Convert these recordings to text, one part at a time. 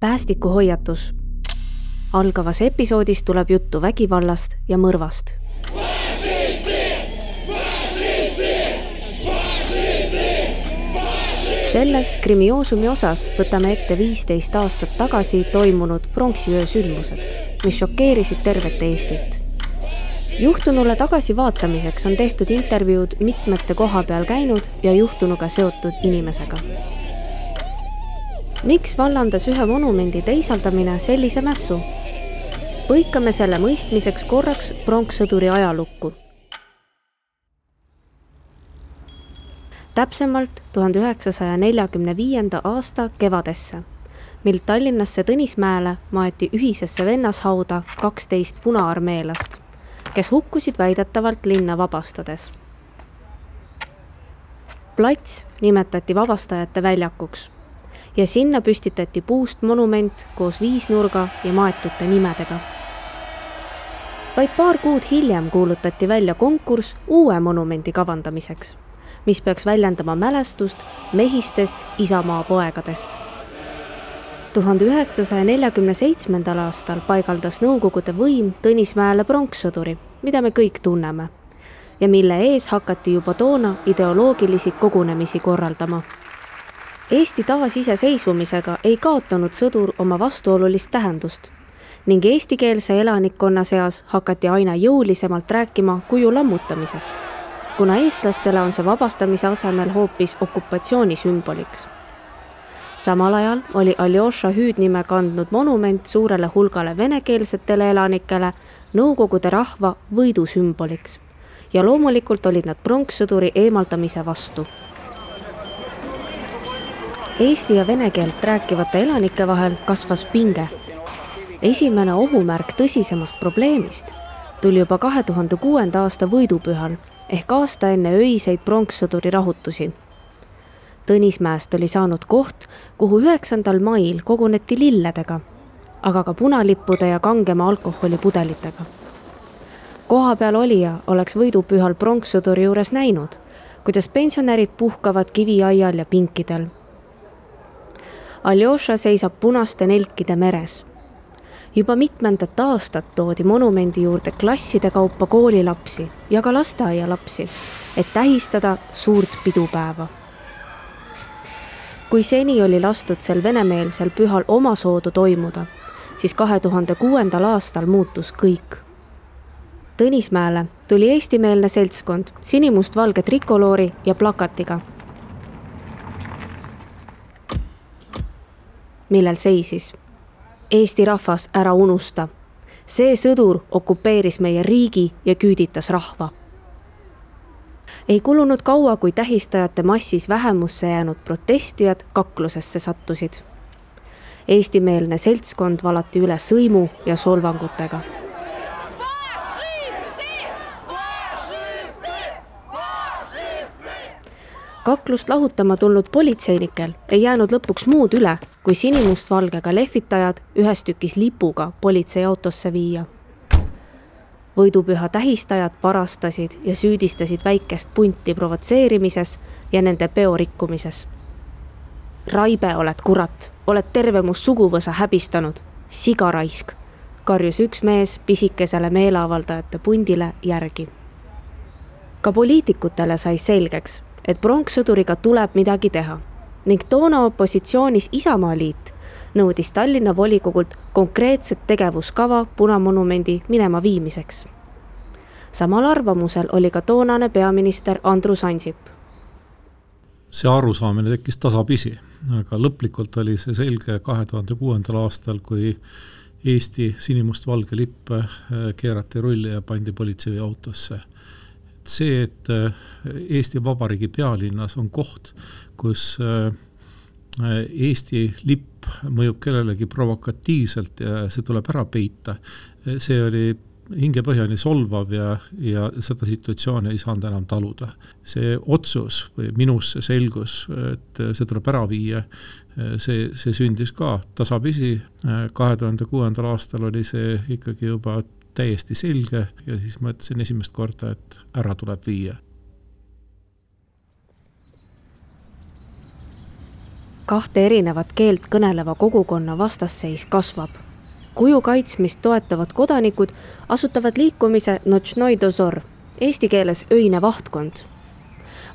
päästikuhoiatus. algavas episoodis tuleb juttu vägivallast ja mõrvast. selles Krimioosumi osas võtame ette viisteist aastat tagasi toimunud pronksiöö sündmused, mis šokeerisid tervet Eestit juhtunule tagasivaatamiseks on tehtud intervjuud mitmete kohapeal käinud ja juhtunuga seotud inimesega. Miks vallandas ühe monumendi teisaldamine sellise mässu? põikame selle mõistmiseks korraks pronkssõduri ajalukku. täpsemalt tuhande üheksasaja neljakümne viienda aasta kevadesse, mil Tallinnasse Tõnismäele maeti ühisesse vennashauda kaksteist punaarmeelast kes hukkusid väidetavalt linna vabastades. plats nimetati vabastajate väljakuks ja sinna püstitati puust monument koos viisnurga ja maetute nimedega. vaid paar kuud hiljem kuulutati välja konkurss uue monumendi kavandamiseks, mis peaks väljendama mälestust mehistest Isamaa poegadest tuhande üheksasaja neljakümne seitsmendal aastal paigaldas Nõukogude võim Tõnismäele pronkssõduri, mida me kõik tunneme ja mille ees hakati juba toona ideoloogilisi kogunemisi korraldama. Eesti taasiseseisvumisega ei kaotanud sõdur oma vastuolulist tähendust ning eestikeelse elanikkonna seas hakati aina jõulisemalt rääkima kuju lammutamisest, kuna eestlastele on see vabastamise asemel hoopis okupatsiooni sümboliks samal ajal oli Aljoša hüüdnime kandnud monument suurele hulgale venekeelsetele elanikele Nõukogude rahva võidu sümboliks. ja loomulikult olid nad pronkssõduri eemaldamise vastu. Eesti ja vene keelt rääkivate elanike vahel kasvas pinge. esimene ohumärk tõsisemast probleemist tuli juba kahe tuhande kuuenda aasta võidupühal ehk aasta enne öiseid pronkssõduri rahutusi Tõnismäest oli saanud koht, kuhu üheksandal mail koguneti lilledega, aga ka punalippude ja kangema alkoholipudelitega. kohapeal olija oleks võidupühal pronkssõduri juures näinud, kuidas pensionärid puhkavad kiviaial ja pinkidel. Aljoša seisab punaste nelkide meres. juba mitmendat aastat toodi monumendi juurde klasside kaupa koolilapsi ja ka lasteaialapsi, et tähistada suurt pidupäeva kui seni oli lastud sel venemeelsel pühal omasoodu toimuda, siis kahe tuhande kuuendal aastal muutus kõik. Tõnismäele tuli eestimeelne seltskond sinimustvalge trikoloori ja plakatiga, millel seisis Eesti rahvas, ära unusta. see sõdur okupeeris meie riigi ja küüditas rahva ei kulunud kaua, kui tähistajate massis vähemusse jäänud protestijad kaklusesse sattusid. eestimeelne seltskond valati üle sõimu ja solvangutega kaklust lahutama tulnud politseinikel ei jäänud lõpuks muud üle, kui sinimustvalgega lehvitajad ühes tükis lipuga politseiautosse viia võidupüha tähistajad parastasid ja süüdistasid väikest punti provotseerimises ja nende peo rikkumises. Raibe oled kurat, oled terve mu suguvõsa häbistanud, sigaraisk, karjus üks mees pisikesele meeleavaldajate pundile järgi. ka poliitikutele sai selgeks, et pronkssõduriga tuleb midagi teha ning toona opositsioonis Isamaaliit nõudis Tallinna volikogult konkreetset tegevuskava punamonumendi minema viimiseks. samal arvamusel oli ka toonane peaminister Andrus Ansip. see arusaamine tekkis tasapisi, aga lõplikult oli see selge kahe tuhande kuuendal aastal, kui Eesti sinimustvalge lipp äh, keerati rulli ja pandi politseiautosse. See, et äh, Eesti Vabariigi pealinnas on koht, kus äh, Eesti lipp mõjub kellelegi provokatiivselt ja see tuleb ära peita, see oli hingepõhjani solvav ja, ja seda situatsiooni ei saanud enam taluda. see otsus või minus see selgus, et see tuleb ära viia, see, see sündis ka tasapisi, kahe tuhande kuuendal aastal oli see ikkagi juba täiesti selge ja siis ma ütlesin esimest korda, et ära tuleb viia kahte erinevat keelt kõneleva kogukonna vastasseis kasvab. kuju kaitsmist toetavad kodanikud asutavad liikumise Notšnoi dozor, eesti keeles öine vahtkond.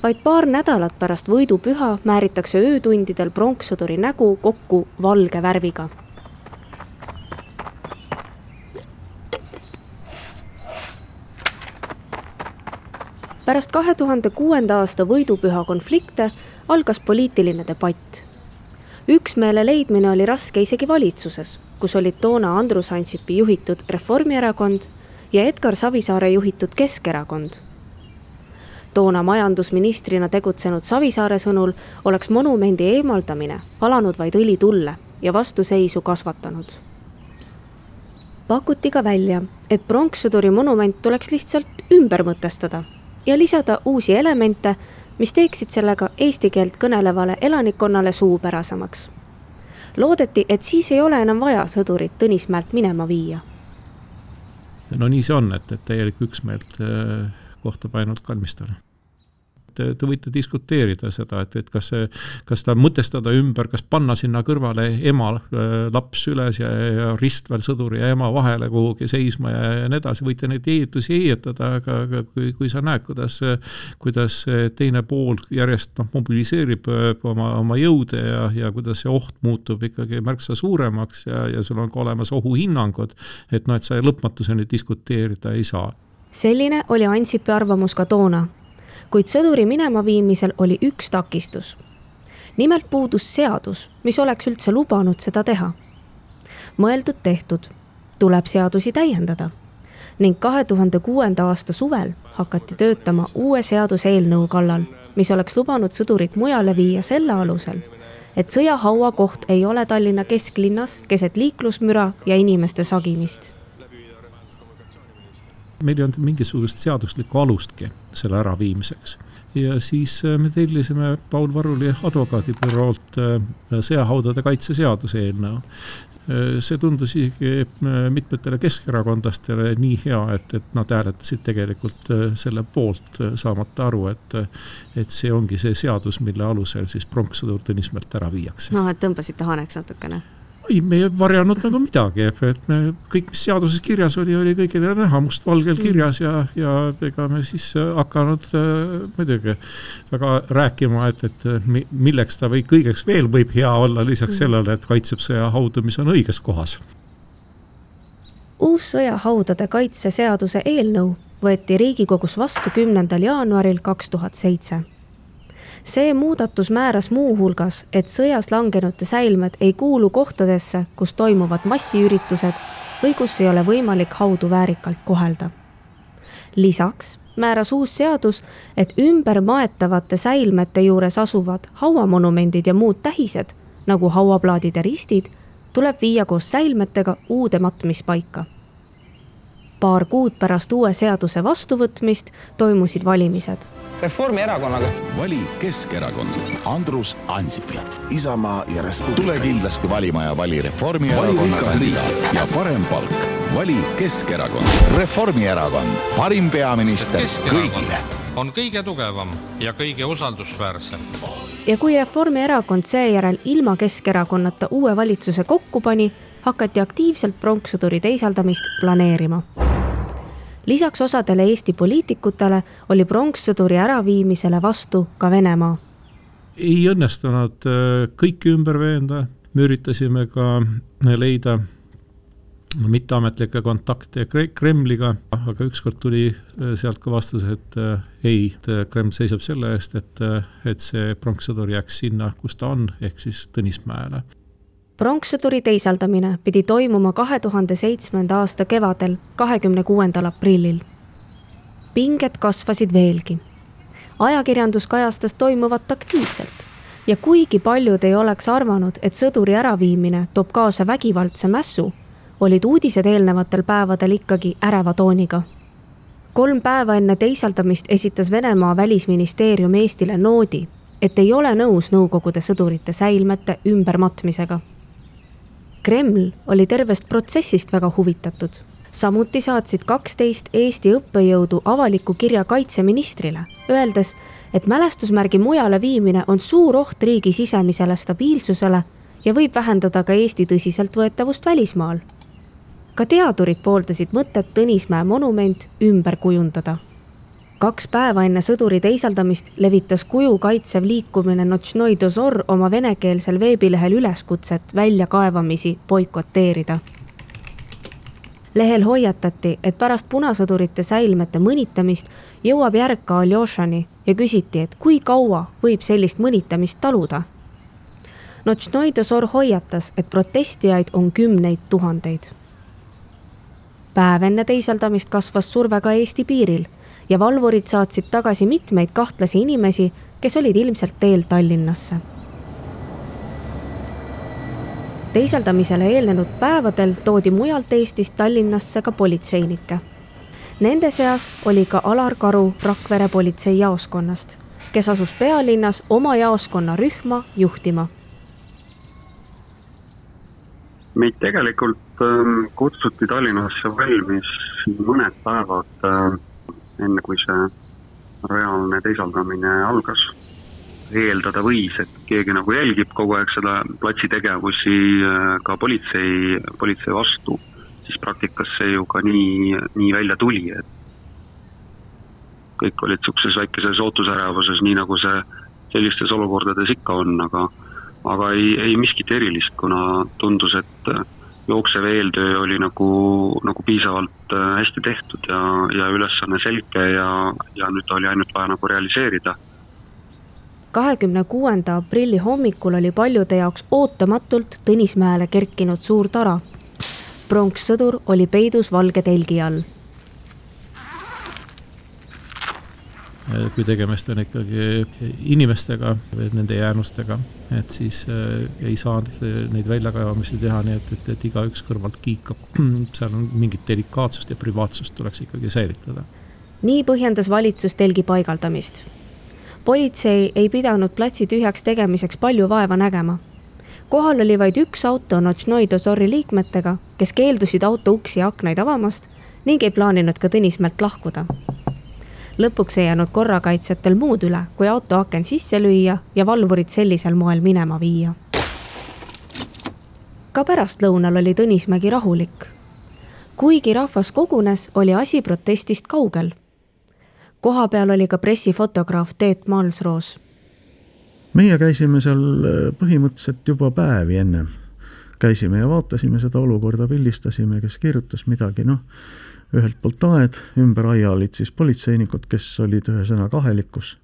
vaid paar nädalat pärast võidupüha määritakse öötundidel pronkssõduri nägu kokku valge värviga pärast kahe tuhande kuuenda aasta võidupüha konflikte algas poliitiline debatt. üksmeele leidmine oli raske isegi valitsuses, kus olid toona Andrus Ansipi juhitud Reformierakond ja Edgar Savisaare juhitud Keskerakond. toona majandusministrina tegutsenud Savisaare sõnul oleks monumendi eemaldamine valanud vaid õli tulle ja vastuseisu kasvatanud. pakuti ka välja, et pronkssõduri monument tuleks lihtsalt ümber mõtestada ja lisada uusi elemente, mis teeksid sellega eesti keelt kõnelevale elanikkonnale suupärasemaks. loodeti, et siis ei ole enam vaja sõdurit Tõnismäelt minema viia. no nii see on, et, et täielik üksmeelt äh, kohtab ainult kalmistule et te võite diskuteerida seda, et, et kas see, kas ta mõtestada ümber, kas panna sinna kõrvale ema äh, laps üles ja, ja ristvel sõduri ja ema vahele kuhugi seisma ja, ja nii edasi, võite neid heietusi heietada, aga, aga kui, kui sa näed, kuidas, kuidas teine pool järjest noh, mobiliseerib äh, oma, oma jõude ja, ja kuidas see oht muutub ikkagi märksa suuremaks ja, ja sul on ka olemas ohuhinnangud, et noh, et sa lõpmatuseni diskuteerida ei saa. Selline oli Ansipi arvamus ka toona kuid sõduri minemaviimisel oli üks takistus. nimelt puudus seadus, mis oleks üldse lubanud seda teha. mõeldud-tehtud, tuleb seadusi täiendada ning kahe tuhande kuuenda aasta suvel hakati töötama uue seaduseelnõu kallal, mis oleks lubanud sõdurit mujale viia selle alusel, et sõjahaua koht ei ole Tallinna kesklinnas keset liiklusmüra ja inimeste sagimist meil ei olnud mingisugust seaduslikku alustki selle äraviimiseks. ja siis äh, me tellisime Paul Varuli advokaadibüroolt äh, sõjahaudade kaitse seaduse eelnõu. Äh, see tundus isegi mitmetele keskerakondlastele nii hea, et, et nad hääletasid tegelikult selle poolt, saamata aru, et, et see ongi see seadus, mille alusel siis pronkssõdur Tõnismäelt ära viiakse. noh, et tõmbasite haaneks natukene ei, me ei varjanud nagu midagi, et me kõik, mis seaduses kirjas oli, oli kõigile näha mustvalgel kirjas ja, ja ega me siis hakanud äh, muidugi väga rääkima, et, et milleks ta või kõigeks veel võib hea olla, lisaks sellele, et kaitseb sõjahaudu, mis on õiges kohas. uus sõjahaudade kaitse seaduse eelnõu võeti Riigikogus vastu kümnendal jaanuaril kaks tuhat seitse see muudatus määras muuhulgas, et sõjas langenute säilmed ei kuulu kohtadesse, kus toimuvad massiüritused või kus ei ole võimalik haudu väärikalt kohelda. lisaks määras uus seadus, et ümbermaetavate säilmete juures asuvad hauamonumendid ja muud tähised, nagu hauaplaadid ja ristid, tuleb viia koos säilmetega uude matmispaika. Paar kuud pärast uue seaduse vastuvõtmist toimusid valimised Reformierakonnaga. vali Keskerakond, Andrus Ansipi. Isamaa ja Res Publica. tule kindlasti valima ja vali Reformierakonna kandidaat ja parem palk. vali Keskerakond. Reformierakond, parim peaminister kõigile. on kõige tugevam ja kõige usaldusväärsem. ja kui Reformierakond seejärel ilma Keskerakonnata uue valitsuse kokku pani, hakati aktiivselt pronkssõduri teisaldamist planeerima. Lisaks osadele Eesti poliitikutele oli pronkssõduri äraviimisele vastu ka Venemaa. ei õnnestunud äh, kõiki ümber veenda, me üritasime ka leida mitteametlikke kontakte Kremliga, aga ükskord tuli äh, sealt ka vastus, et äh, ei, Kreml seisab selle eest, et, et see pronkssõdur jääks sinna, kus ta on, ehk siis Tõnismäele pronkssõduri teisaldamine pidi toimuma kahe tuhande seitsmenda aasta kevadel, kahekümne kuuendal aprillil. pinged kasvasid veelgi. ajakirjandus kajastas toimuvat aktiivselt ja kuigi paljud ei oleks arvanud, et sõduri äraviimine toob kaasa vägivaldse mässu, olid uudised eelnevatel päevadel ikkagi äreva tooniga. kolm päeva enne teisaldamist esitas Venemaa välisministeerium Eestile noodi, et ei ole nõus Nõukogude sõdurite säilmete ümbermatmisega Kreml oli tervest protsessist väga huvitatud. samuti saatsid kaksteist Eesti õppejõudu avaliku kirja kaitseministrile, öeldes, et mälestusmärgi mujale viimine on suur oht riigi sisemisele stabiilsusele ja võib vähendada ka Eesti tõsiseltvõetavust välismaal. ka teadurid pooldasid mõtet Tõnismäe monument ümber kujundada. Kaks päeva enne sõduri teisaldamist levitas kuju kaitsev liikumine Notšnoi Dozor oma venekeelsel veebilehel üleskutset väljakaevamisi boikoteerida lehel hoiatati, et pärast punasõdurite säilmete mõnitamist jõuab järg ka Aljošani ja küsiti, et kui kaua võib sellist mõnitamist taluda. Notšnoi Dozor hoiatas, et protestijaid on kümneid tuhandeid. päev enne teisaldamist kasvas surve ka Eesti piiril ja valvurid saatsid tagasi mitmeid kahtlasi inimesi, kes olid ilmselt teel Tallinnasse teisaldamisele eelnenud päevadel toodi mujalt Eestist Tallinnasse ka politseinikke. Nende seas oli ka Alar Karu Rakvere politseijaoskonnast, kes asus pealinnas oma jaoskonna rühma juhtima. meid tegelikult ähm, kutsuti Tallinnasse valmis mõned päevad äh, enne, kui see reaalne teisaldamine algas. eeldada võis, et keegi nagu jälgib kogu aeg seda platsi tegevusi äh, ka politsei, politsei vastu, siis praktikas see ju ka nii, nii välja tuli, et kõik olid niisuguses väikeses ootusärevuses, nii nagu see sellistes olukordades ikka on, aga aga ei, ei miskit erilist, kuna tundus, et jooksev eeltöö oli nagu, nagu piisavalt äh, hästi tehtud ja, ja ülesanne selge ja, ja nüüd oli ainult vaja nagu realiseerida kahekümne kuuenda aprilli hommikul oli paljude jaoks ootamatult Tõnismäele kerkinud suur tara. pronkssõdur oli peidus valge telgi all. Kui tegemist on ikkagi inimestega, nende jäänustega, et siis äh, ei saa neid väljakaevamisi teha nii, et, et, et igaüks kõrvalt kiikab. seal on mingit delikaatsust ja privaatsust tuleks ikkagi säilitada. nii põhjendas valitsus telgi paigaldamist politsei ei pidanud platsi tühjaks tegemiseks palju vaeva nägema. kohal oli vaid üks auto Notšnoi Dozori liikmetega, kes keeldusid auto uksi ja aknaid avamast ning ei plaaninud ka Tõnismäelt lahkuda. Lõpuks ei jäänud korrakaitsjatel muud üle, kui auto aken sisse lüüa ja valvurid sellisel moel minema viia. ka pärastlõunal oli Tõnismägi rahulik. kuigi rahvas kogunes, oli asi protestist kaugel kohapeal oli ka pressifotograaf Teet Malsroos. meie käisime seal äh, põhimõtteliselt juba päevi ennem. käisime ja vaatasime seda olukorda, pildistasime, kes kirjutas midagi, noh, ühelt poolt aed, ümber aia olid siis politseinikud, kes olid ühesõnaga ahelikus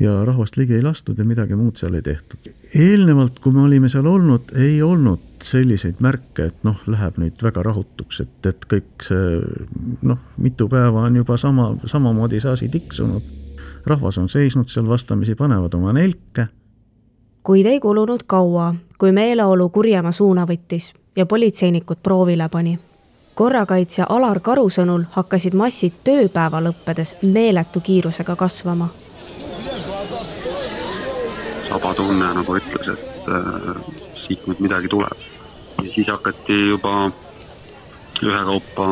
ja rahvast ligi ei lastud ja midagi muud seal ei tehtud. eelnevalt, kui me olime seal olnud, ei olnud selliseid märke, et noh, läheb nüüd väga rahutuks, et, et kõik see noh, mitu päeva on juba sama, samamoodi see asi tiksunud. rahvas on seisnud seal vastamisi, panevad oma nelke. kuid ei kulunud kaua, kui meeleolu kurjema suuna võttis ja politseinikud proovile pani korrakaitsja Alar Karu sõnul hakkasid massid tööpäeva lõppedes meeletu kiirusega kasvama saba tunne nagu ütles, et äh, siit nüüd midagi tuleb. ja siis hakati juba ühekaupa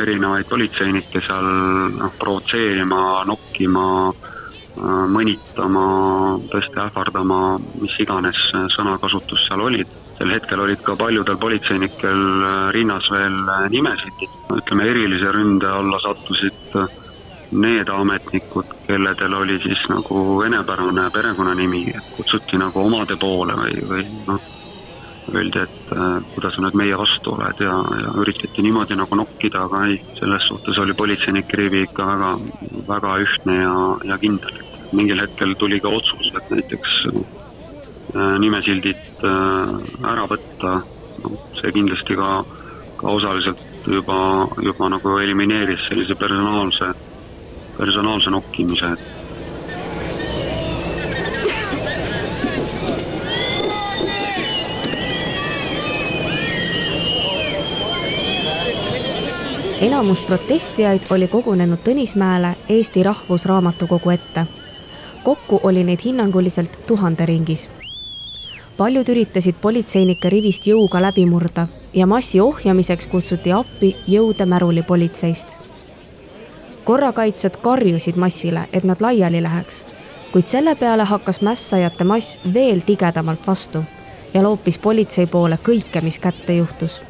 erinevaid politseinikke seal noh, provotseerima, nokkima äh,, mõnitama, tõesti ähvardama, mis iganes sõnakasutus seal olid. Sel hetkel olid ka paljudel politseinikel äh, rinnas veel äh, nimesid, ütleme erilise ründe alla sattusid äh, need ametnikud, kelledel oli siis nagu venepärane perekonnanimi, kutsuti nagu omade poole või, või noh, öeldi, et kuidas sa nüüd meie vastu oled ja, ja üritati niimoodi nagu nokkida, aga ei, selles suhtes oli politseinike rivi ikka väga, väga ühtne ja, ja kindel. mingil hetkel tuli ka otsus, et näiteks nimesildid äh, ära võtta, noh, see kindlasti ka, ka osaliselt juba, juba nagu elimineeris sellise personaalse personaalse nokkimise. enamus protestijaid oli kogunenud Tõnismäele Eesti Rahvusraamatukogu ette. kokku oli neid hinnanguliselt tuhande ringis. Paljud üritasid politseinike rivist jõuga läbi murda ja massi ohjamiseks kutsuti appi jõude märulipolitseist korrakaitsjad karjusid massile, et nad laiali läheks. kuid selle peale hakkas mässajate mass veel tigedamalt vastu ja loopis politsei poole kõike, mis kätte juhtus.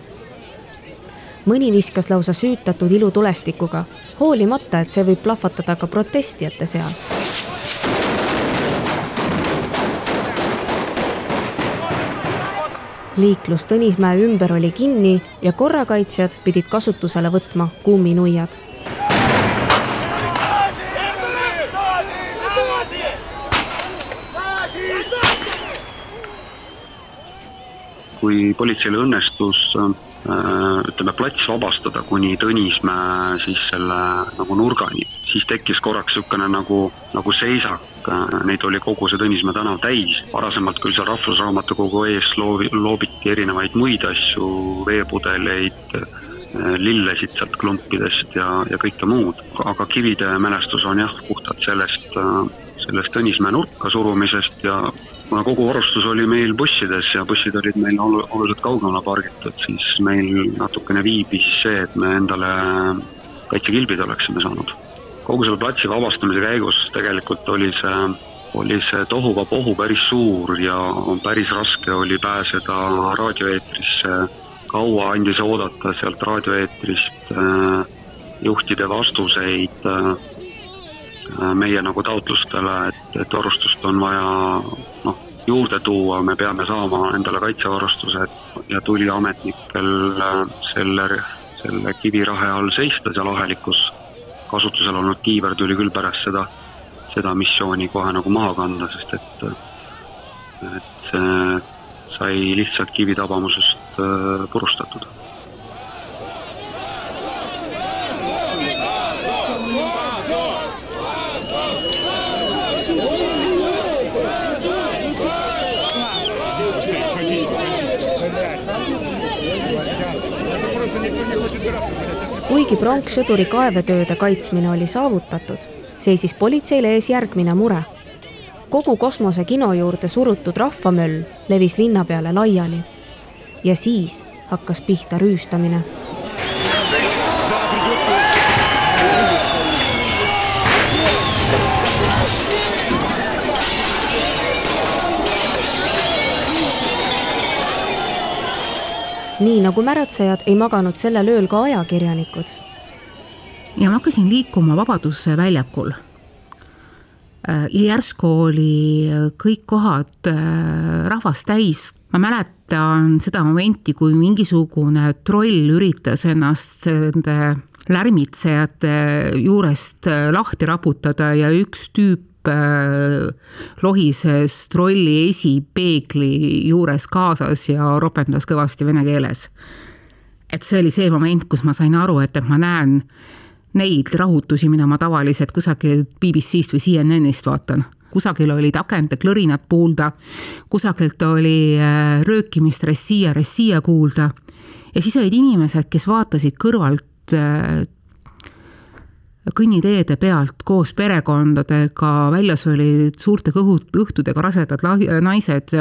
mõni viskas lausa süütatud ilutulestikuga, hoolimata, et see võib plahvatada ka protestijate seas liiklus Tõnismäe ümber oli kinni ja korrakaitsjad pidid kasutusele võtma kumminuiad. kui politseil õnnestus äh, ütleme, plats vabastada kuni Tõnismäe siis selle nagu nurgani, siis tekkis korraks niisugune nagu, nagu seisak, neid oli kogu see Tõnismäe tänav täis, varasemalt küll seal Rahvusraamatukogu ees loovi, loobiti erinevaid muid asju, veepudeleid, lillesid sealt klumpidest ja, ja kõike muud, aga kivide mälestus on jah, puhtalt sellest, sellest Tõnismäe nurka surumisest ja kuna kogu varustus oli meil bussides ja bussid olid meil olu-, oluliselt kaugemale pargitud, siis meil natukene viibis see, et me endale kaitsekilbid oleksime saanud kogu selle platsi vabastamise käigus tegelikult oli see, oli see tohuvapohu päris suur ja päris raske oli pääseda raadioeetrisse. kaua andis oodata sealt raadioeetrist äh, juhtide vastuseid äh, meie nagu taotlustele, et, et varustust on vaja noh, juurde tuua, me peame saama endale kaitsevarustused ja tuli ametnikel äh, selle, selle kivirahe all seista seal ahelikus kasutusel olnud kiiver tuli küll pärast seda, seda missiooni kohe nagu maha kanda, sest et, et see sai lihtsalt kivitabamusest äh, purustatud kuigi pronkssõduri kaevetööde kaitsmine oli saavutatud, seisis politseil ees järgmine mure. kogu kosmosekino juurde surutud rahvamöll levis linna peale laiali. ja siis hakkas pihta rüüstamine nii nagu märatsejad, ei maganud sellel ööl ka ajakirjanikud. ja ma hakkasin liikuma Vabaduse väljakul. Äh, ja järsku oli kõik kohad äh, rahvast täis. ma mäletan seda momenti, kui mingisugune troll üritas ennast nende lärmitsejate juurest äh, lahti raputada ja üks tüüp Äh, lohises trolli esipeegli juures kaasas ja ropendas kõvasti vene keeles. et see oli see moment, kus ma sain aru, et, et ma näen neid rahutusi, mida ma tavaliselt kusagilt BBC-st või CNN-ist vaatan kusagil olid akende klõrinad kuulda, kusagilt oli äh, röökimist Ressia, Ressia kuulda ja siis olid inimesed, kes vaatasid kõrvalt äh, kõnniteede pealt koos perekondadega, väljas olid suurte kõhu, õhtudega rasedad naised,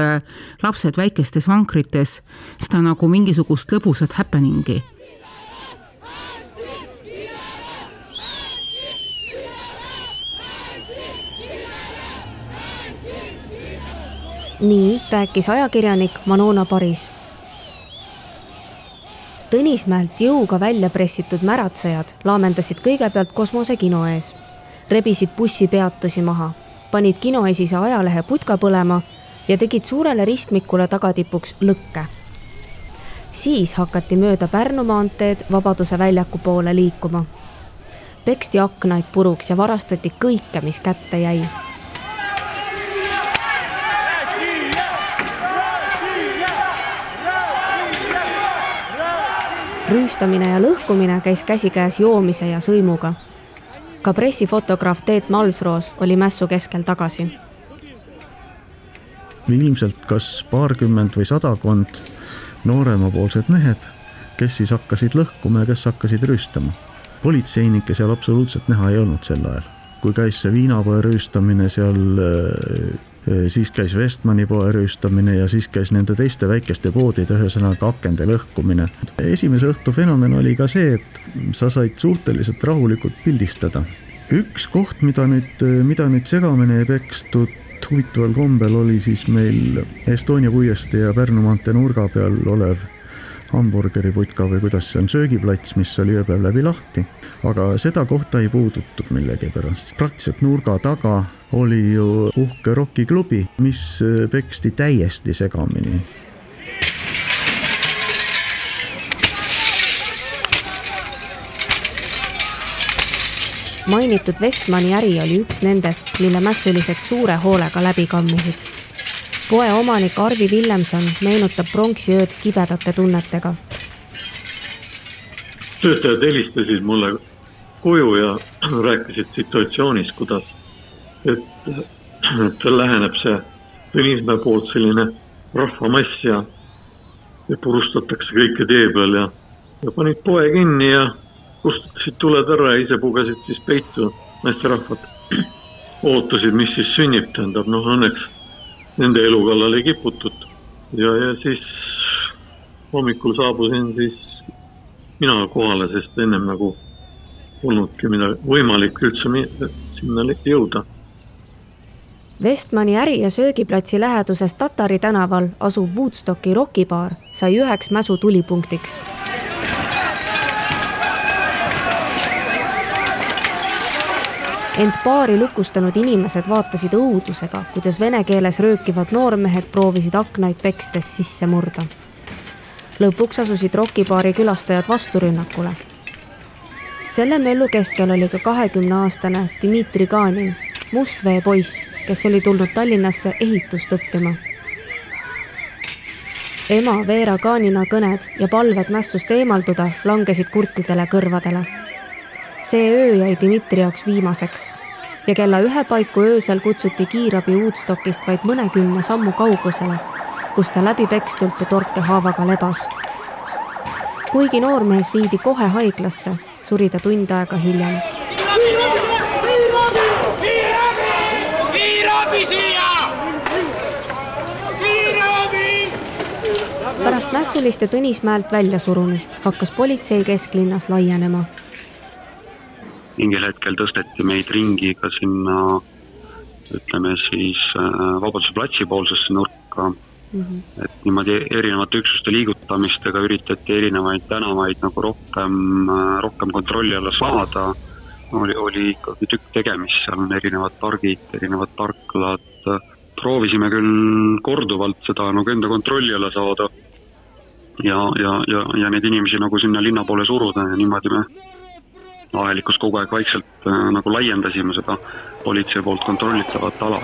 lapsed väikestes vankrites, seda nagu mingisugust lõbusat happening'i. Nii rääkis ajakirjanik Manona Paris Tõnismäelt jõuga välja pressitud märatsejad laamendasid kõigepealt kosmosekino ees, rebisid bussipeatusi maha, panid kinoesise ajalehe putka põlema ja tegid suurele ristmikule tagatipuks lõkke. siis hakati mööda Pärnu maanteed Vabaduse väljaku poole liikuma. peksti aknaid puruks ja varastati kõike, mis kätte jäi rüüstamine ja lõhkumine käis käsikäes joomise ja sõimuga. ka pressifotograaf Teet Malsroos oli mässu keskel tagasi. ilmselt kas paarkümmend või sadakond nooremapoolsed mehed, kes siis hakkasid lõhkuma ja kes hakkasid rüüstama. politseinikke seal absoluutselt näha ei olnud sel ajal. kui käis see viinapoe rüüstamine seal äh, siis käis Westmani poe rüüstamine ja siis käis nende teiste väikeste poodide, ühesõnaga akende lõhkumine. esimese õhtu fenomen oli ka see, et sa said suhteliselt rahulikult pildistada üks koht, mida nüüd, mida nüüd segamini ei pekstud huvitaval kombel, oli siis meil Estonia puiestee ja Pärnu maantee nurga peal olev hamburgeriputka või kuidas see on, söögiplats, mis oli ööpäev läbi lahti. aga seda kohta ei puudutud millegipärast. praktiliselt nurga taga oli ju uhke rokiklubi, mis peksti täiesti segamini mainitud Westmani äri oli üks nendest, mille mässulised suure hoolega läbi kammisid. poe omanik Arvi Villemson meenutab pronksiööd kibedate tunnetega. töötajad helistasid mulle koju ja rääkisid situatsioonis, kuidas, et, et läheneb see Tõnismäe poolt selline rahvamass ja, ja purustatakse kõike tee peal ja, ja panid poe kinni ja kustutasid tuled ära ja ise pugesid siis peitu naisterahvad. ootasid, mis siis sünnib, tähendab, noh õnneks nende elu kallale ei kiputud. ja, ja siis hommikul saabusin siis mina kohale, sest ennem nagu polnudki midagi võimalik üldse sinna jõuda. Westmani äri- ja söögiplatsi läheduses Tatari tänaval asuv Woodstocki rokibaar sai üheks mäsu tulipunktiks ent baari lukustanud inimesed vaatasid õudusega, kuidas vene keeles röökivad noormehed proovisid aknaid pekstes sisse murda. lõpuks asusid rokibaari külastajad vasturünnakule. selle möllu keskel oli ka kahekümneaastane Dmitri Kanin, Mustvee poiss, kes oli tulnud Tallinnasse ehitust õppima. ema Veera Kanina kõned ja palved mässust eemalduda langesid kurtidele kõrvadele see öö jäi Dmitri jaoks viimaseks ja kella ühe paiku öösel kutsuti kiirabi Woodstockist vaid mõnekümne sammu kaugusele, kus ta läbipekstult ja torkehaavaga lebas. kuigi noormees viidi kohe haiglasse, suri ta tund aega hiljem. Pärast mässuliste Tõnismäelt väljasurumist hakkas politsei kesklinnas laienema mingil hetkel tõsteti meid ringi ka sinna ütleme siis äh, Vabaduse platsi poolsesse nurka mm. -hmm. et niimoodi erinevate üksuste liigutamistega üritati erinevaid tänavaid nagu rohkem, äh, rohkem kontrolli alla saada. Oli, oli ikkagi tükk tegemist, seal on erinevad pargid, erinevad parklad. proovisime küll korduvalt seda nagu enda kontrolli alla saada. ja, ja, ja, ja neid inimesi nagu sinna linna poole suruda ja niimoodi me avalikus kogu aeg vaikselt äh, nagu laiendasime seda politsei poolt kontrollitavat ala.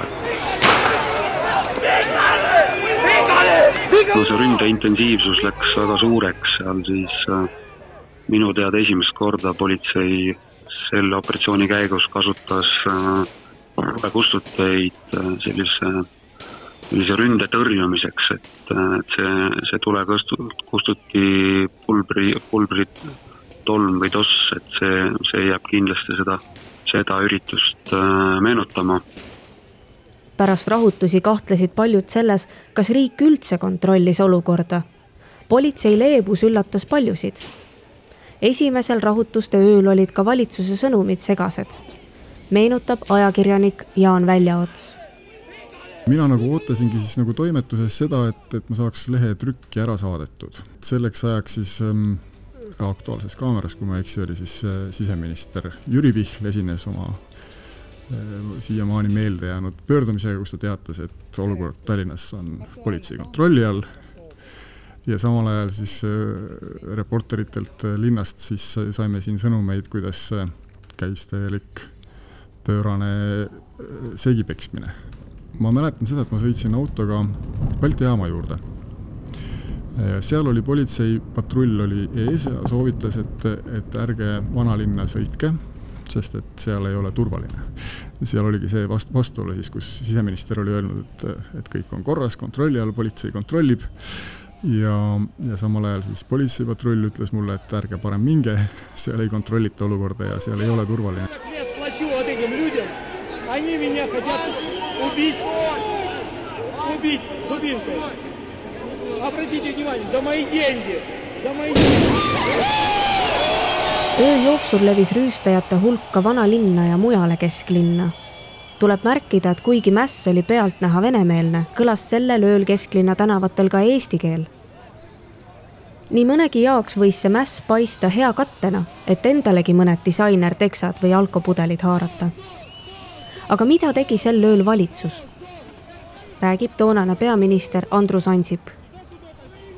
no see ründe intensiivsus läks väga suureks, seal siis äh, minu teada esimest korda politsei selle operatsiooni käigus kasutas tulekustuteid äh, sellise, sellise ründe tõrjumiseks, et, et see, see tule kustuti pulbri, pulbrit tolm või toss, et see, see jääb kindlasti seda, seda üritust äh, meenutama. pärast rahutusi kahtlesid paljud selles, kas riik üldse kontrollis olukorda. politsei leebus üllatas paljusid. Esimesel rahutuste ööl olid ka valitsuse sõnumid segased, meenutab ajakirjanik Jaan Väljaots. Mina nagu ootasingi siis nagu toimetuses seda, et, et ma saaks lehe trükki ära saadetud. selleks ajaks siis ähm, Aktuaalses Kaameras, kui ma ei eksi, oli siis äh, siseminister Jüri Pihl esines oma äh, siiamaani meelde jäänud pöördumisega, kus ta teatas, et olukord Tallinnas on politsei kontrolli all ja samal ajal siis äh, reporteritelt linnast siis saime siin sõnumeid, kuidas käis täielik pöörane segipeksmine. ma mäletan seda, et ma sõitsin autoga Balti jaama juurde seal oli politseipatrull oli ees ja soovitas, et, et ärge vanalinna sõitke, sest et seal ei ole turvaline. seal oligi see vast-, vastuolu siis, kus siseminister oli öelnud, et, et kõik on korras, kontrolli all, politsei kontrollib ja, ja samal ajal siis politseipatrull ütles mulle, et ärge parem minge, seal ei kontrollita olukorda ja seal ei ole turvaline. öö jooksul levis rüüstajate hulk ka vanalinna ja mujale kesklinna tuleb märkida, et kuigi mäss oli pealtnäha venemeelne, kõlas sellel ööl kesklinna tänavatel ka eesti keel nii mõnegi jaoks võis see mäss paista hea kattena, et endalegi mõned disainer-teksad või alkopudelid haarata. aga mida tegi sel ööl valitsus? räägib toonane peaminister Andrus Ansip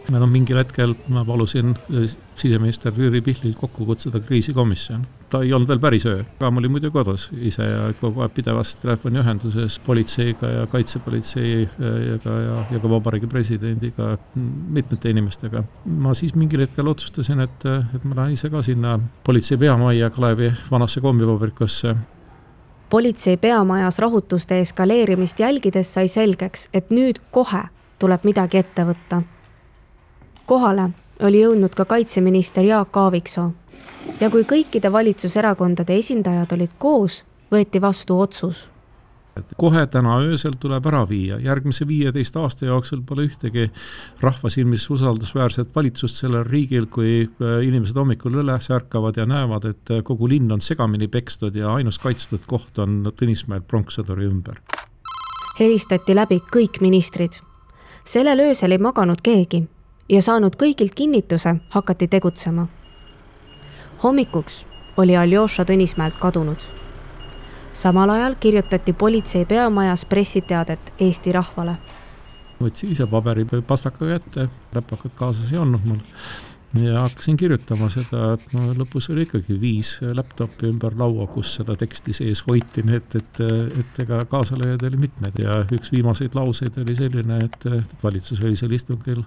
on mingil hetkel, ma palusin äh, siseminister Jüri Pihlil kokku kutsuda kriisikomisjon. Ta ei olnud veel päris öö, aga ma olin muidu kodus ise ja kogu aeg pidevas telefoniühenduses politseiga ja kaitsepolitseiga ja, ja, ja ka vabariigi presidendiga, mitmete inimestega. ma siis mingil hetkel otsustasin, et, et ma lähen ise ka sinna politsei peamajja Kalevi vanasse kommivabrikusse politsei peamajas rahutuste eskaleerimist jälgides sai selgeks, et nüüd kohe tuleb midagi ette võtta. Kohale oli jõudnud ka kaitseminister Jaak Aaviksoo ja kui kõikide valitsuserakondade esindajad olid koos, võeti vastu otsus kohe täna öösel tuleb ära viia, järgmise viieteist aasta jooksul pole ühtegi rahva silmis usaldusväärset valitsust sellel riigil, kui äh, inimesed hommikul üles ärkavad ja näevad, et äh, kogu linn on segamini pekstud ja ainus kaitstud koht on Tõnismäel pronkssõduri ümber. helistati läbi kõik ministrid. sellel öösel ei maganud keegi ja saanud kõigilt kinnituse, hakati tegutsema. Hommikuks oli Aljoša Tõnismäelt kadunud. samal ajal kirjutati politsei peamajas pressiteadet Eesti rahvale. võtsin ise paberipastaka kätte, räpakat kaasas ei olnud mul ja hakkasin kirjutama seda, et no lõpus oli ikkagi viis laptopi ümber laua, kus seda teksti sees hoiti, nii et, et, et ega kaasalööjaid oli mitmeid ja üks viimaseid lauseid oli selline, et, et valitsuse öisel istungil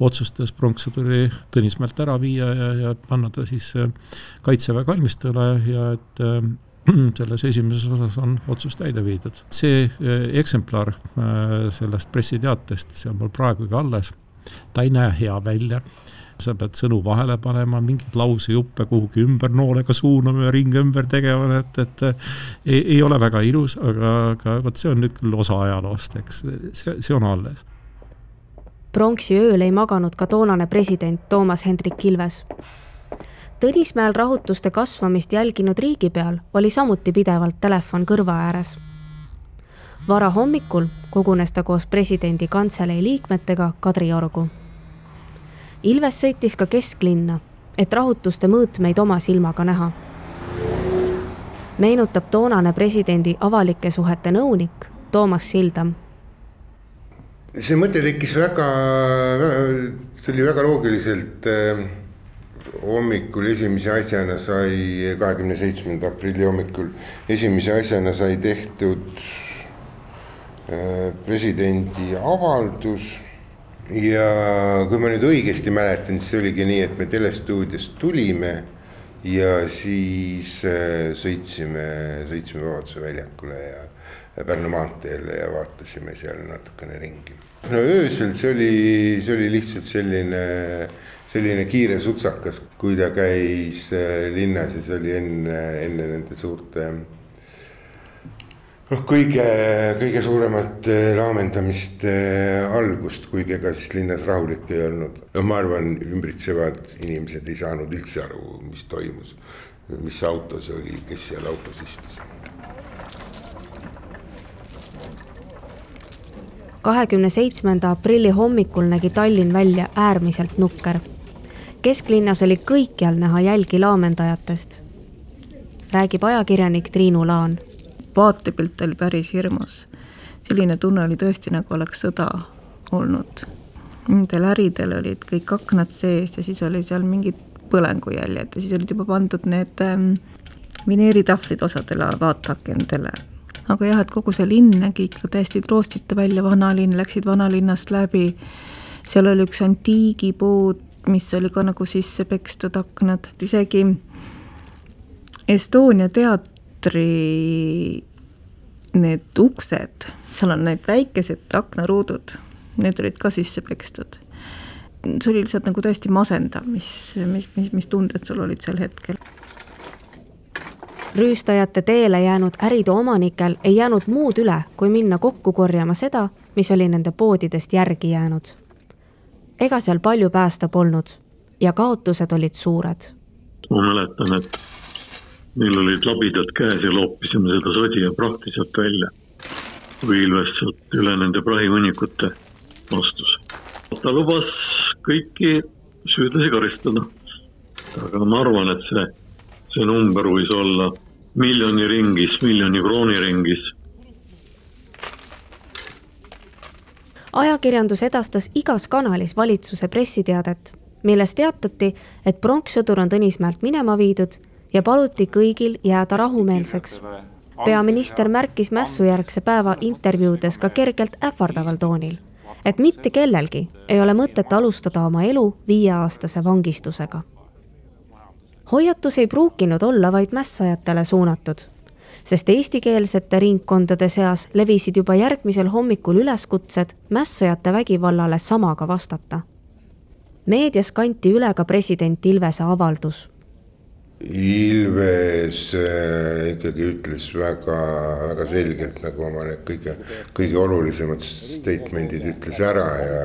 otsustas pronkssõduri Tõnismäelt ära viia ja, ja panna ta siis kaitseväe kalmistule ja et selles esimeses osas on otsus täide viidud. see eksemplar sellest pressiteatest, see on mul praegugi alles, ta ei näe hea välja sa pead sõnu vahele panema, mingeid lausejuppe kuhugi ümber noolega suunama ja ringe ümber tegema, et, et ei, ei ole väga ilus, aga, aga vot see on nüüd küll osa ajaloost, eks see, see on alles. pronksi ööl ei maganud ka toonane president Toomas Hendrik Ilves. Tõnismäel rahutuste kasvamist jälginud riigipeal oli samuti pidevalt telefon kõrva ääres. Varahommikul kogunes ta koos presidendi kantselei liikmetega Kadriorgu Ilves sõitis ka kesklinna, et rahutuste mõõtmeid oma silmaga näha. meenutab toonane presidendi avalike suhete nõunik Toomas Sildam. see mõte tekkis väga, tuli väga loogiliselt äh, hommikul esimese asjana sai, kahekümne seitsmenda aprilli hommikul esimese asjana sai tehtud presidendi avaldus ja kui ma nüüd õigesti mäletan, siis oligi nii, et me telestuudiost tulime ja siis äh, sõitsime, sõitsime Vabaduse väljakule ja Pärnu maanteele ja vaatasime seal natukene ringi. no öösel see oli, see oli lihtsalt selline, selline kiire sutsakas, kui ta käis äh, linnas ja see oli enne, enne nende suurte noh, kõige, kõige suuremat äh, laamendamiste äh, algust, kuigi ega siis linnas rahulik ei olnud. no ma arvan, ümbritsevad inimesed ei saanud üldse aru, mis toimus, mis autos oli, kes seal autos istus. kahekümne seitsmenda aprilli hommikul nägi Tallinn välja äärmiselt nukker. kesklinnas oli kõikjal näha jälgi laamendajatest. räägib ajakirjanik Triinu Laan vaatepilt oli päris hirmus. selline tunne oli tõesti, nagu oleks sõda olnud. Nendel äridel olid kõik aknad sees ja siis oli seal mingid põlengujäljed ja siis olid juba pandud need ähm, vineeritahvlid osadele vaateakendele. aga jah, et kogu see linn nägi ikka täiesti troostita välja, vanalinn, läksid vanalinnast läbi. seal oli üks antiigipood, mis oli ka nagu sisse pekstud aknad, isegi Estonia teatri need uksed, seal on need väikesed aknaruudud, need olid ka sisse pekstud. see oli lihtsalt nagu täiesti masendav, mis, mis, mis, mis tunded sul olid sel hetkel. rüüstajate teele jäänud äride omanikel ei jäänud muud üle, kui minna kokku korjama seda, mis oli nende poodidest järgi jäänud. ega seal palju päästa polnud ja kaotused olid suured. ma mäletan, et meil olid labidad käes ja loopisime seda sodi ja prahti sealt välja. või Ilvest sealt üle nende prahihunnikute astus. ta lubas kõiki süüdlasi karistada. aga ma arvan, et see, see number võis olla miljoni ringis, miljoni krooni ringis ajakirjandus edastas igas kanalis valitsuse pressiteadet, milles teatati, et pronkssõdur on Tõnismäelt minema viidud ja paluti kõigil jääda rahumeelseks. peaminister märkis mässujärgse päeva intervjuudes ka kergelt ähvardaval toonil, et mitte kellelgi ei ole mõtet alustada oma elu viieaastase vangistusega. hoiatus ei pruukinud olla vaid mässajatele suunatud sest eestikeelsete ringkondade seas levisid juba järgmisel hommikul üleskutsed mässajate vägivallale samaga vastata. meedias kanti üle ka president Ilvese avaldus. Ilves äh, ikkagi ütles väga, väga selgelt nagu oma need kõige, kõige olulisemad statement'id ütles ära ja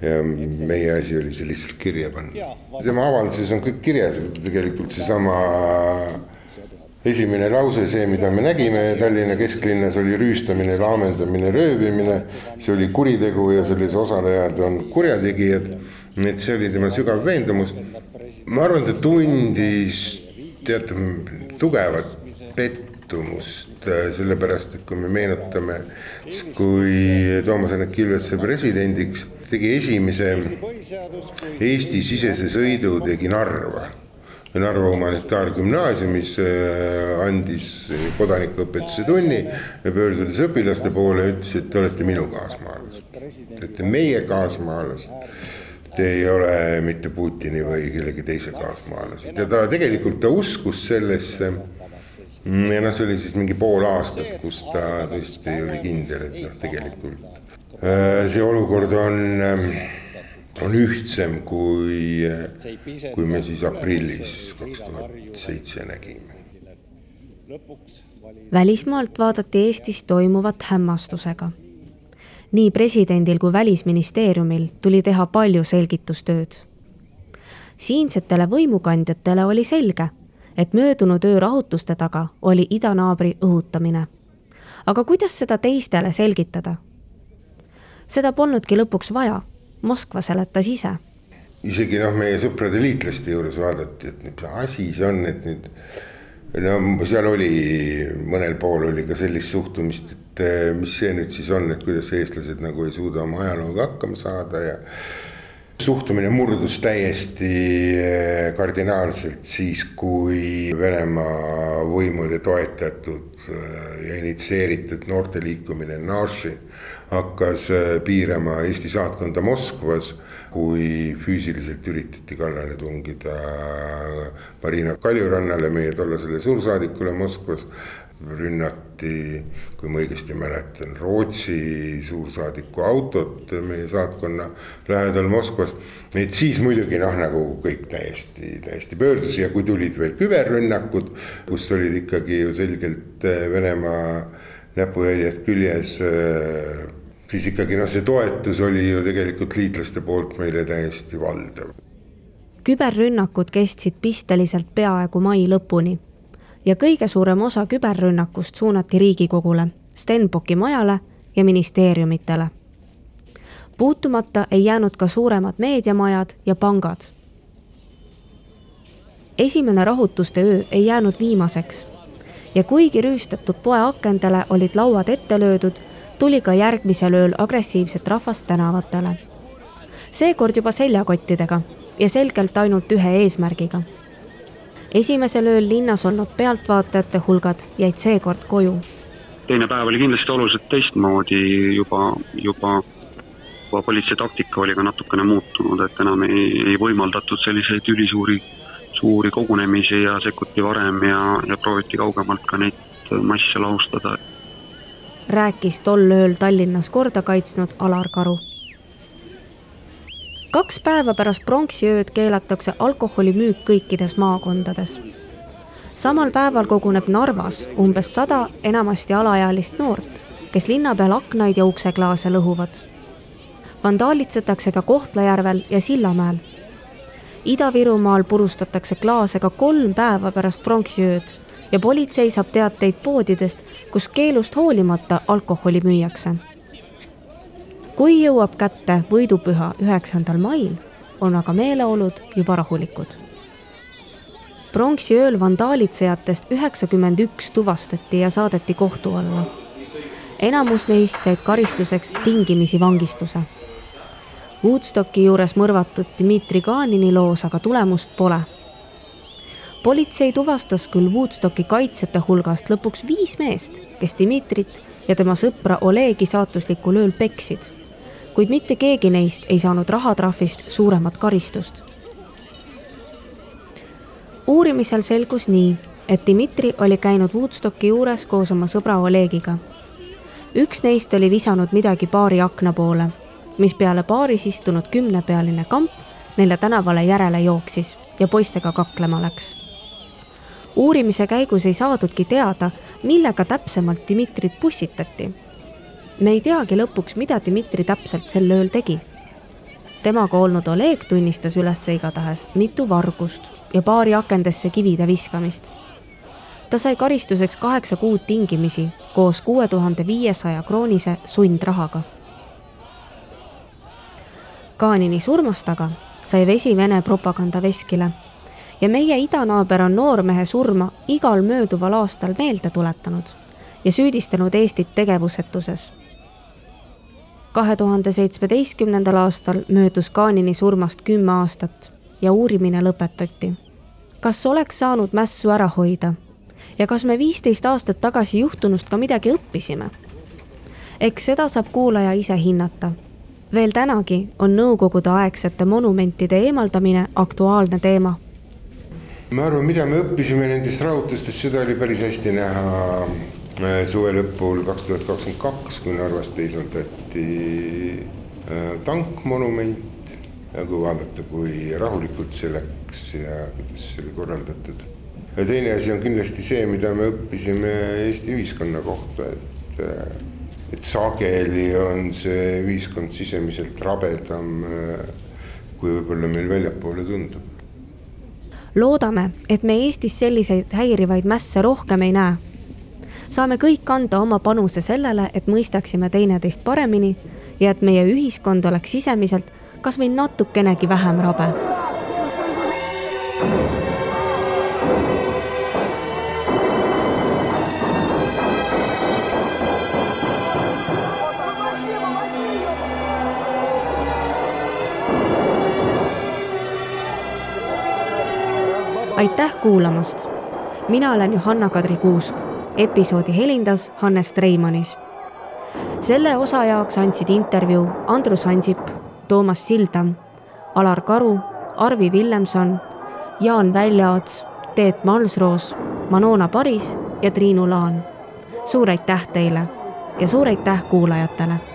ja meie asi oli see lihtsalt kirja panna. tema avalduses on kõik kirjas, tegelikult seesama esimene lause, see, mida me nägime Tallinna kesklinnas, oli rüüstamine, laamendamine, röövimine. see oli kuritegu ja selles osalejad on kurjategijad. et see oli tema sügav veendumus. Ma arvan, ta tundis teatud tugevat pettumust, äh, sellepärast et kui me meenutame, kui Toomas Hendrik Ilves sai presidendiks, tegi esimese Eesti-sisese sõidu, tegi Narva Narva Humanitaargümnaasiumis äh, andis kodanikuõpetuse tunni ja pöördudes õpilaste poole, ütles, et te olete minu kaasmaalased. Te olete meie kaasmaalased. Te ei ole mitte Putini või kellegi teise kaasmaalased ja ta tegelikult, ta uskus sellesse. ja noh, see oli siis mingi pool aastat, kus ta tõesti oli kindel, et noh, tegelikult äh, see olukord on ähm, on ühtsem kui, kui me siis aprillis kaks tuhat seitse nägime. välismaalt vaadati Eestis toimuvat hämmastusega. Nii presidendil kui välisministeeriumil tuli teha palju selgitustööd. siinsetele võimukandjatele oli selge, et möödunud öö rahutuste taga oli idanaabri õhutamine. aga kuidas seda teistele selgitada? seda polnudki lõpuks vaja Moskva seletas ise. isegi noh, meie sõprade liitlaste juures vaadati, et mis asi see on, et nüüd no seal oli, mõnel pool oli ka sellist suhtumist, et eh, mis see nüüd siis on, et kuidas eestlased nagu ei suuda oma ajalooga hakkama saada ja suhtumine murdus täiesti eh, kardinaalselt siis, kui Venemaa võimude toetatud eh, ja initsieeritud noorteliikumine Naši hakkas piirama Eesti saatkonda Moskvas, kui füüsiliselt üritati kallale tungida Marina Kaljurannale, meie tollasele suursaadikule Moskvas. Rünnati, kui ma õigesti mäletan, Rootsi suursaadiku autot meie saatkonna lähedal Moskvas. et siis muidugi noh, nagu kõik täiesti, täiesti pöördus ja kui tulid veel küberrünnakud, kus olid ikkagi ju selgelt äh, Venemaa näpujäljed küljes äh, siis ikkagi noh, see toetus oli ju tegelikult liitlaste poolt meile täiesti valdav. küberrünnakud kestsid pisteliselt peaaegu mai lõpuni ja kõige suurem osa küberrünnakust suunati Riigikogule, Stenbocki majale ja ministeeriumitele. puutumata ei jäänud ka suuremad meediamajad ja pangad. esimene rahutuste öö ei jäänud viimaseks ja kuigi rüüstatud poe akendele olid lauad ette löödud tuli ka järgmisel ööl agressiivset rahvast tänavatele. seekord juba seljakottidega ja selgelt ainult ühe eesmärgiga. Esimesel ööl linnas olnud pealtvaatajate hulgad jäid seekord koju. teine päev oli kindlasti oluliselt teistmoodi, juba, juba, juba politsei taktika oli ka natukene muutunud, et enam ei, ei võimaldatud selliseid ülisuuri, suuri kogunemisi ja sekkuti varem ja, ja prooviti kaugemalt ka neid masse lahustada rääkis tol ööl Tallinnas korda kaitsnud Alar Karu. Kaks päeva pärast pronksiööd keelatakse alkoholimüük kõikides maakondades. samal päeval koguneb Narvas umbes sada enamasti alaealist noort, kes linna peal aknaid ja ukseklaase lõhuvad. vandaalitsetakse ka Kohtla-Järvel ja Sillamäel. Ida-Virumaal purustatakse klaase ka kolm päeva pärast pronksiööd ja politsei saab teateid poodidest, kus keelust hoolimata alkoholi müüakse. Kui jõuab kätte võidupüha üheksandal mail, on aga meeleolud juba rahulikud. pronksiööl vandaalitsejatest üheksakümmend üks tuvastati ja saadeti kohtu alla. enamus neist said karistuseks tingimisi vangistuse Woodstocki juures mõrvatud Dmitri Kanini loos aga tulemust pole. politsei tuvastas küll Woodstocki kaitsjate hulgast lõpuks viis meest, kes Dmitrit ja tema sõpra Olegi saatuslikul ööl peksid, kuid mitte keegi neist ei saanud rahatrahvist suuremat karistust. uurimisel selgus nii, et Dmitri oli käinud Woodstocki juures koos oma sõbra Olegiga. üks neist oli visanud midagi baari akna poole mispeale baaris istunud kümnepealine kamp neile tänavale järele jooksis ja poistega kaklema läks. uurimise käigus ei saadudki teada, millega täpsemalt Dmitrit pussitati. Me ei teagi lõpuks, mida Dmitri täpselt sel ööl tegi. temaga olnud Oleg tunnistas üles igatahes mitu vargust ja baari akendesse kivide viskamist ta sai karistuseks kaheksa kuud tingimisi koos kuue tuhande viiesaja kroonise sundrahaga Kaanini surmast aga sai vesi Vene propagandaveskile ja meie idanaaber on noormehe surma igal mööduval aastal meelde tuletanud ja süüdistanud Eestit tegevusetuses. Kahe tuhande seitsmeteistkümnendal aastal möödus Kaanini surmast kümme aastat ja uurimine lõpetati. kas oleks saanud mässu ära hoida ja kas me viisteist aastat tagasi juhtunust ka midagi õppisime? eks seda saab kuulaja ise hinnata veel tänagi on nõukogudeaegsete monumentide eemaldamine aktuaalne teema. ma arvan, mida me õppisime nendest rahutustest, seda oli päris hästi näha äh, suve lõpul kaks tuhat kakskümmend kaks, kui Narvas teisaldati äh, tankmonument kui vaadata, kui rahulikult see läks ja kuidas see oli korraldatud. ja teine asi on kindlasti see, mida me õppisime Eesti ühiskonna kohta, et äh, et sageli on see ühiskond sisemiselt rabedam, kui võib-olla meil väljapoole tundub. loodame, et me Eestis selliseid häirivaid mässe rohkem ei näe. Saame kõik anda oma panuse sellele, et mõistaksime teineteist paremini ja et meie ühiskond oleks sisemiselt kas või natukenegi vähem rabe aitäh kuulamast. mina olen Johanna-Kadri Kuusk. Episoodi helindas Hannes Treimanis. selle osa jaoks andsid intervjuu Andrus Ansip, Toomas Sildam, Alar Karu, Arvi Villemson, Jaan Väljaots, Teet Malsroos, Manona Paris ja Triinu Laan. suur aitäh teile ja suur aitäh kuulajatele